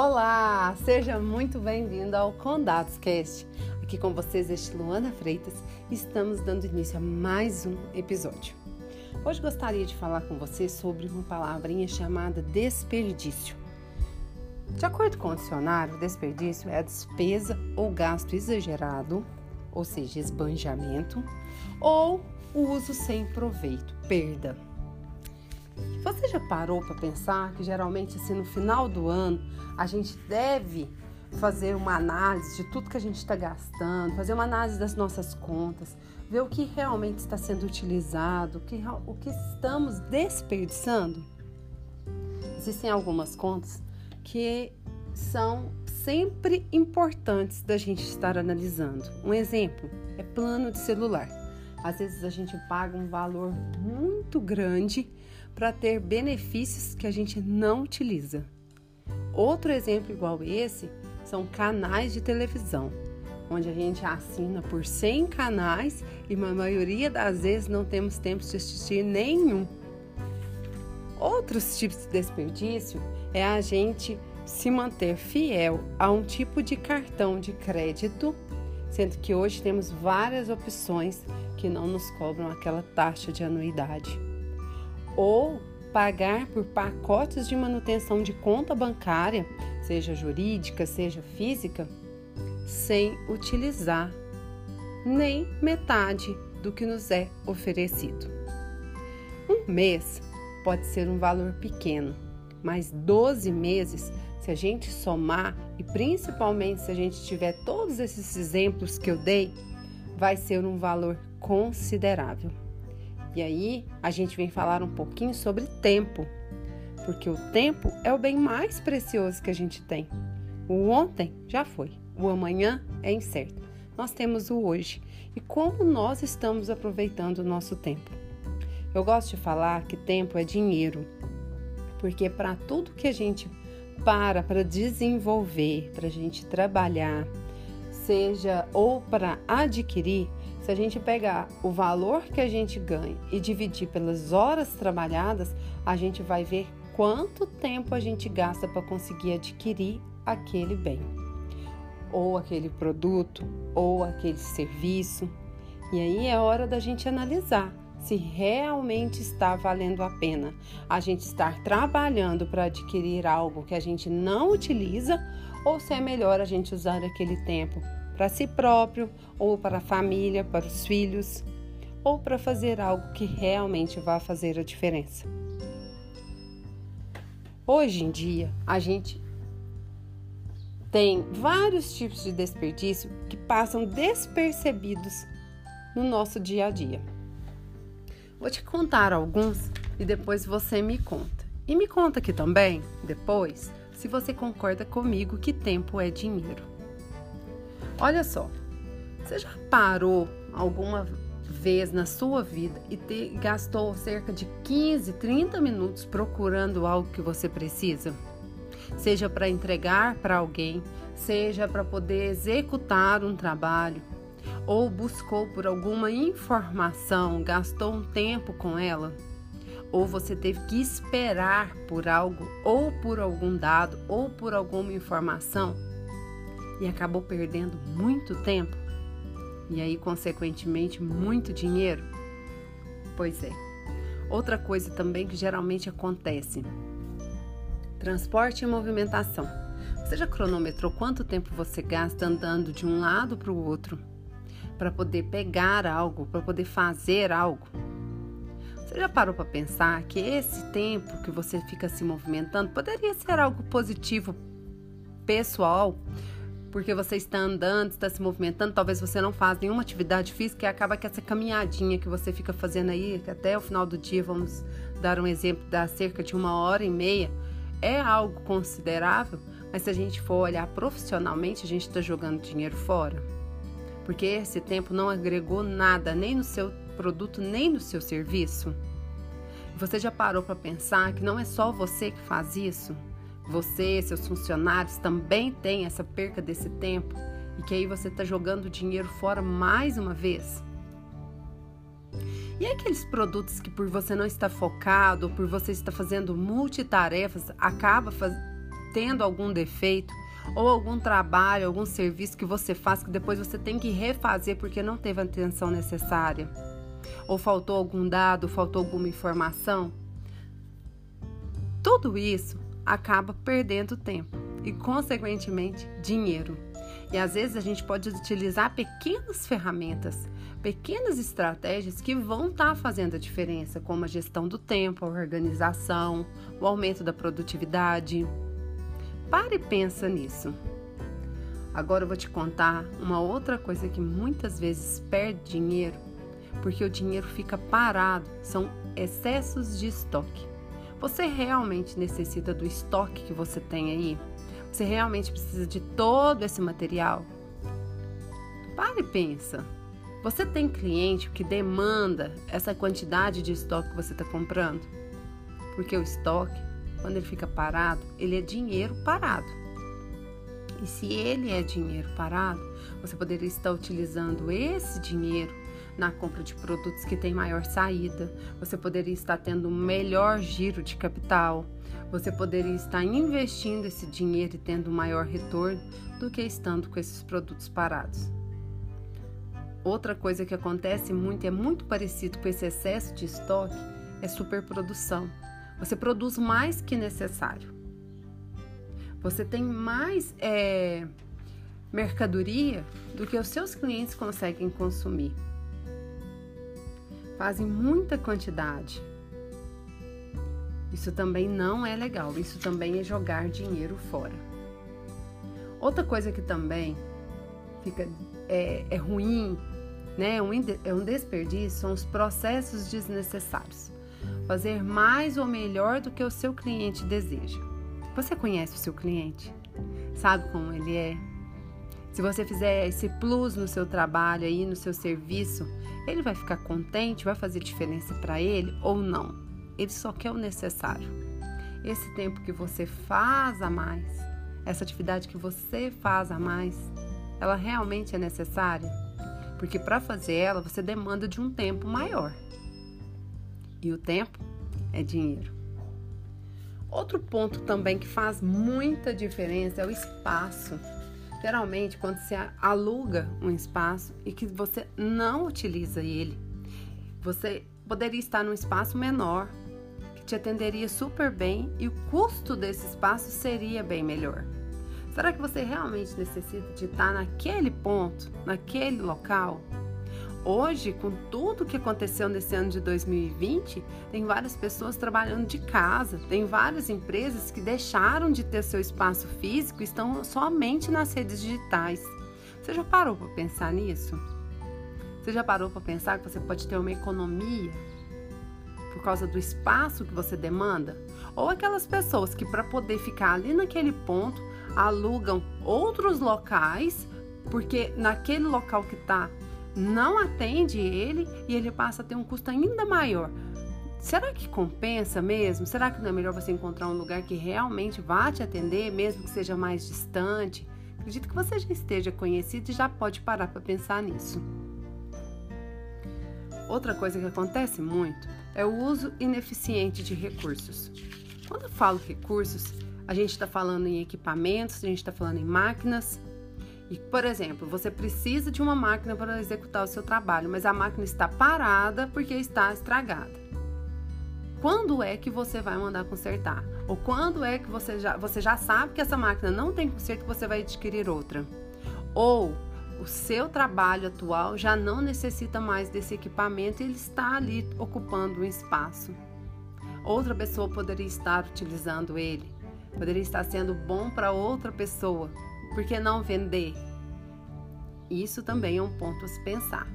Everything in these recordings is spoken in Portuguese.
Olá, seja muito bem-vindo ao Condados Cast. Aqui com vocês este Luana Freitas. Estamos dando início a mais um episódio. Hoje gostaria de falar com você sobre uma palavrinha chamada desperdício. De acordo com o dicionário, desperdício é a despesa ou gasto exagerado, ou seja, esbanjamento, ou uso sem proveito, perda. Você já parou para pensar que geralmente assim no final do ano a gente deve fazer uma análise de tudo que a gente está gastando, fazer uma análise das nossas contas, ver o que realmente está sendo utilizado, o que, o que estamos desperdiçando? Existem algumas contas que são sempre importantes da gente estar analisando. Um exemplo é plano de celular. Às vezes a gente paga um valor muito grande para ter benefícios que a gente não utiliza. Outro exemplo igual esse são canais de televisão, onde a gente assina por 100 canais e na maioria das vezes não temos tempo de assistir nenhum. Outros tipos de desperdício é a gente se manter fiel a um tipo de cartão de crédito, sendo que hoje temos várias opções que não nos cobram aquela taxa de anuidade ou pagar por pacotes de manutenção de conta bancária, seja jurídica, seja física, sem utilizar nem metade do que nos é oferecido. Um mês pode ser um valor pequeno, mas 12 meses, se a gente somar e principalmente se a gente tiver todos esses exemplos que eu dei, vai ser um valor considerável. E aí a gente vem falar um pouquinho sobre tempo, porque o tempo é o bem mais precioso que a gente tem. O ontem já foi, o amanhã é incerto. Nós temos o hoje e como nós estamos aproveitando o nosso tempo. Eu gosto de falar que tempo é dinheiro, porque para tudo que a gente para para desenvolver, para a gente trabalhar, seja ou para adquirir, se a gente pegar o valor que a gente ganha e dividir pelas horas trabalhadas, a gente vai ver quanto tempo a gente gasta para conseguir adquirir aquele bem, ou aquele produto, ou aquele serviço. E aí é hora da gente analisar se realmente está valendo a pena a gente estar trabalhando para adquirir algo que a gente não utiliza ou se é melhor a gente usar aquele tempo para si próprio, ou para a família, para os filhos, ou para fazer algo que realmente vá fazer a diferença. Hoje em dia, a gente tem vários tipos de desperdício que passam despercebidos no nosso dia a dia. Vou te contar alguns e depois você me conta. E me conta aqui também, depois, se você concorda comigo que tempo é dinheiro. Olha só, você já parou alguma vez na sua vida e te, gastou cerca de 15, 30 minutos procurando algo que você precisa? Seja para entregar para alguém, seja para poder executar um trabalho, ou buscou por alguma informação, gastou um tempo com ela? Ou você teve que esperar por algo, ou por algum dado, ou por alguma informação? E acabou perdendo muito tempo e aí, consequentemente, muito dinheiro? Pois é. Outra coisa também que geralmente acontece: transporte e movimentação. Você já cronometrou quanto tempo você gasta andando de um lado para o outro para poder pegar algo, para poder fazer algo? Você já parou para pensar que esse tempo que você fica se movimentando poderia ser algo positivo pessoal porque você está andando, está se movimentando, talvez você não faz nenhuma atividade física e acaba que essa caminhadinha que você fica fazendo aí, que até o final do dia, vamos dar um exemplo, dá cerca de uma hora e meia, é algo considerável, mas se a gente for olhar profissionalmente, a gente está jogando dinheiro fora. Porque esse tempo não agregou nada, nem no seu produto, nem no seu serviço. Você já parou para pensar que não é só você que faz isso? Você, seus funcionários também têm essa perca desse tempo e que aí você está jogando dinheiro fora mais uma vez? E aqueles produtos que por você não estar focado, por você estar fazendo multitarefas, acaba faz... tendo algum defeito ou algum trabalho, algum serviço que você faz que depois você tem que refazer porque não teve a atenção necessária, ou faltou algum dado, faltou alguma informação, tudo isso acaba perdendo tempo e, consequentemente, dinheiro. E às vezes a gente pode utilizar pequenas ferramentas, pequenas estratégias que vão estar tá fazendo a diferença, como a gestão do tempo, a organização, o aumento da produtividade. Pare e pensa nisso. Agora eu vou te contar uma outra coisa que muitas vezes perde dinheiro, porque o dinheiro fica parado, são excessos de estoque. Você realmente necessita do estoque que você tem aí? Você realmente precisa de todo esse material? Pare e pensa. Você tem cliente que demanda essa quantidade de estoque que você está comprando? Porque o estoque quando ele fica parado, ele é dinheiro parado. E se ele é dinheiro parado, você poderia estar utilizando esse dinheiro na compra de produtos que têm maior saída, você poderia estar tendo um melhor giro de capital, você poderia estar investindo esse dinheiro e tendo um maior retorno do que estando com esses produtos parados. Outra coisa que acontece muito, é muito parecido com esse excesso de estoque, é superprodução. Você produz mais que necessário. Você tem mais é, mercadoria do que os seus clientes conseguem consumir. Fazem muita quantidade. Isso também não é legal. Isso também é jogar dinheiro fora. Outra coisa que também fica é, é ruim, né? É um desperdício são os processos desnecessários fazer mais ou melhor do que o seu cliente deseja. Você conhece o seu cliente? Sabe como ele é? Se você fizer esse plus no seu trabalho aí, no seu serviço, ele vai ficar contente, vai fazer diferença para ele ou não? Ele só quer o necessário. Esse tempo que você faz a mais, essa atividade que você faz a mais, ela realmente é necessária? Porque para fazer ela, você demanda de um tempo maior. E o tempo é dinheiro. Outro ponto também que faz muita diferença é o espaço. Geralmente, quando você aluga um espaço e que você não utiliza ele, você poderia estar num espaço menor, que te atenderia super bem e o custo desse espaço seria bem melhor. Será que você realmente necessita de estar naquele ponto, naquele local? Hoje, com tudo que aconteceu nesse ano de 2020, tem várias pessoas trabalhando de casa, tem várias empresas que deixaram de ter seu espaço físico e estão somente nas redes digitais. Você já parou para pensar nisso? Você já parou para pensar que você pode ter uma economia por causa do espaço que você demanda? Ou aquelas pessoas que, para poder ficar ali naquele ponto, alugam outros locais, porque naquele local que está não atende ele e ele passa a ter um custo ainda maior. Será que compensa mesmo? Será que não é melhor você encontrar um lugar que realmente vá te atender, mesmo que seja mais distante? Acredito que você já esteja conhecido e já pode parar para pensar nisso. Outra coisa que acontece muito é o uso ineficiente de recursos. Quando eu falo recursos, a gente está falando em equipamentos, a gente está falando em máquinas, e, por exemplo, você precisa de uma máquina para executar o seu trabalho, mas a máquina está parada porque está estragada. Quando é que você vai mandar consertar? Ou quando é que você já, você já sabe que essa máquina não tem conserto que você vai adquirir outra? Ou o seu trabalho atual já não necessita mais desse equipamento e ele está ali ocupando um espaço. Outra pessoa poderia estar utilizando ele, poderia estar sendo bom para outra pessoa por que não vender? Isso também é um ponto a se pensar.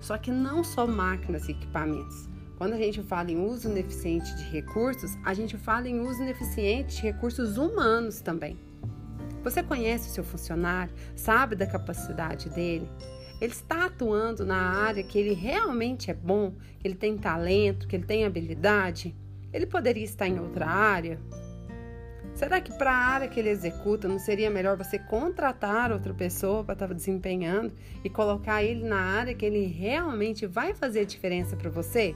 Só que não só máquinas e equipamentos. Quando a gente fala em uso ineficiente de recursos, a gente fala em uso ineficiente de recursos humanos também. Você conhece o seu funcionário, sabe da capacidade dele? Ele está atuando na área que ele realmente é bom, que ele tem talento, que ele tem habilidade? Ele poderia estar em outra área? Será que para a área que ele executa não seria melhor você contratar outra pessoa para estar tá desempenhando e colocar ele na área que ele realmente vai fazer diferença para você?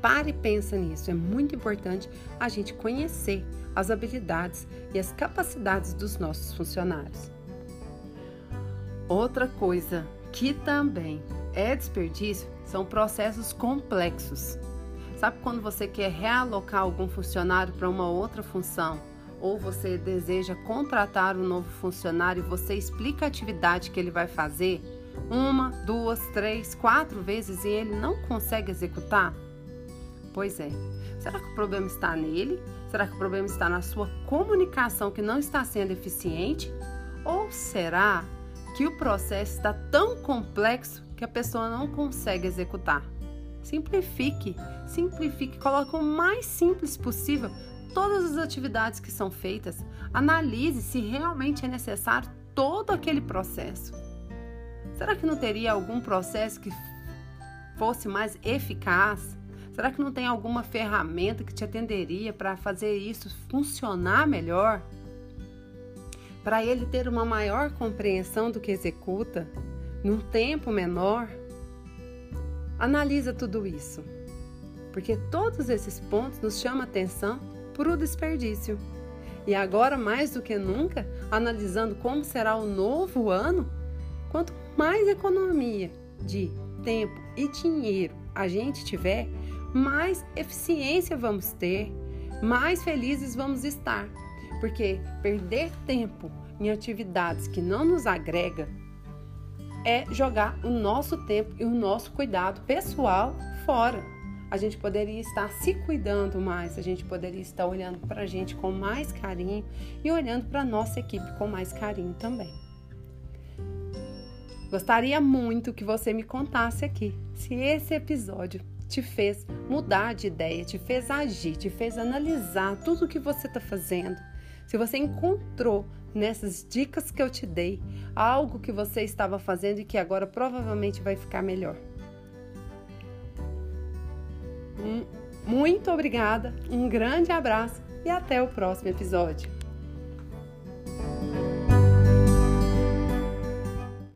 Pare e pensa nisso. É muito importante a gente conhecer as habilidades e as capacidades dos nossos funcionários. Outra coisa que também é desperdício são processos complexos. Sabe quando você quer realocar algum funcionário para uma outra função? Ou você deseja contratar um novo funcionário e você explica a atividade que ele vai fazer uma, duas, três, quatro vezes e ele não consegue executar? Pois é. Será que o problema está nele? Será que o problema está na sua comunicação que não está sendo eficiente? Ou será que o processo está tão complexo que a pessoa não consegue executar? Simplifique, simplifique, coloque o mais simples possível todas as atividades que são feitas. Analise se realmente é necessário todo aquele processo. Será que não teria algum processo que fosse mais eficaz? Será que não tem alguma ferramenta que te atenderia para fazer isso funcionar melhor? Para ele ter uma maior compreensão do que executa, num tempo menor? Analisa tudo isso, porque todos esses pontos nos chamam a atenção para o desperdício. E agora, mais do que nunca, analisando como será o novo ano, quanto mais economia de tempo e dinheiro a gente tiver, mais eficiência vamos ter, mais felizes vamos estar. Porque perder tempo em atividades que não nos agrega é jogar o nosso tempo e o nosso cuidado pessoal fora. A gente poderia estar se cuidando mais, a gente poderia estar olhando para a gente com mais carinho e olhando para a nossa equipe com mais carinho também. Gostaria muito que você me contasse aqui se esse episódio te fez mudar de ideia, te fez agir, te fez analisar tudo o que você está fazendo. Se você encontrou nessas dicas que eu te dei algo que você estava fazendo e que agora provavelmente vai ficar melhor. Muito obrigada, um grande abraço e até o próximo episódio.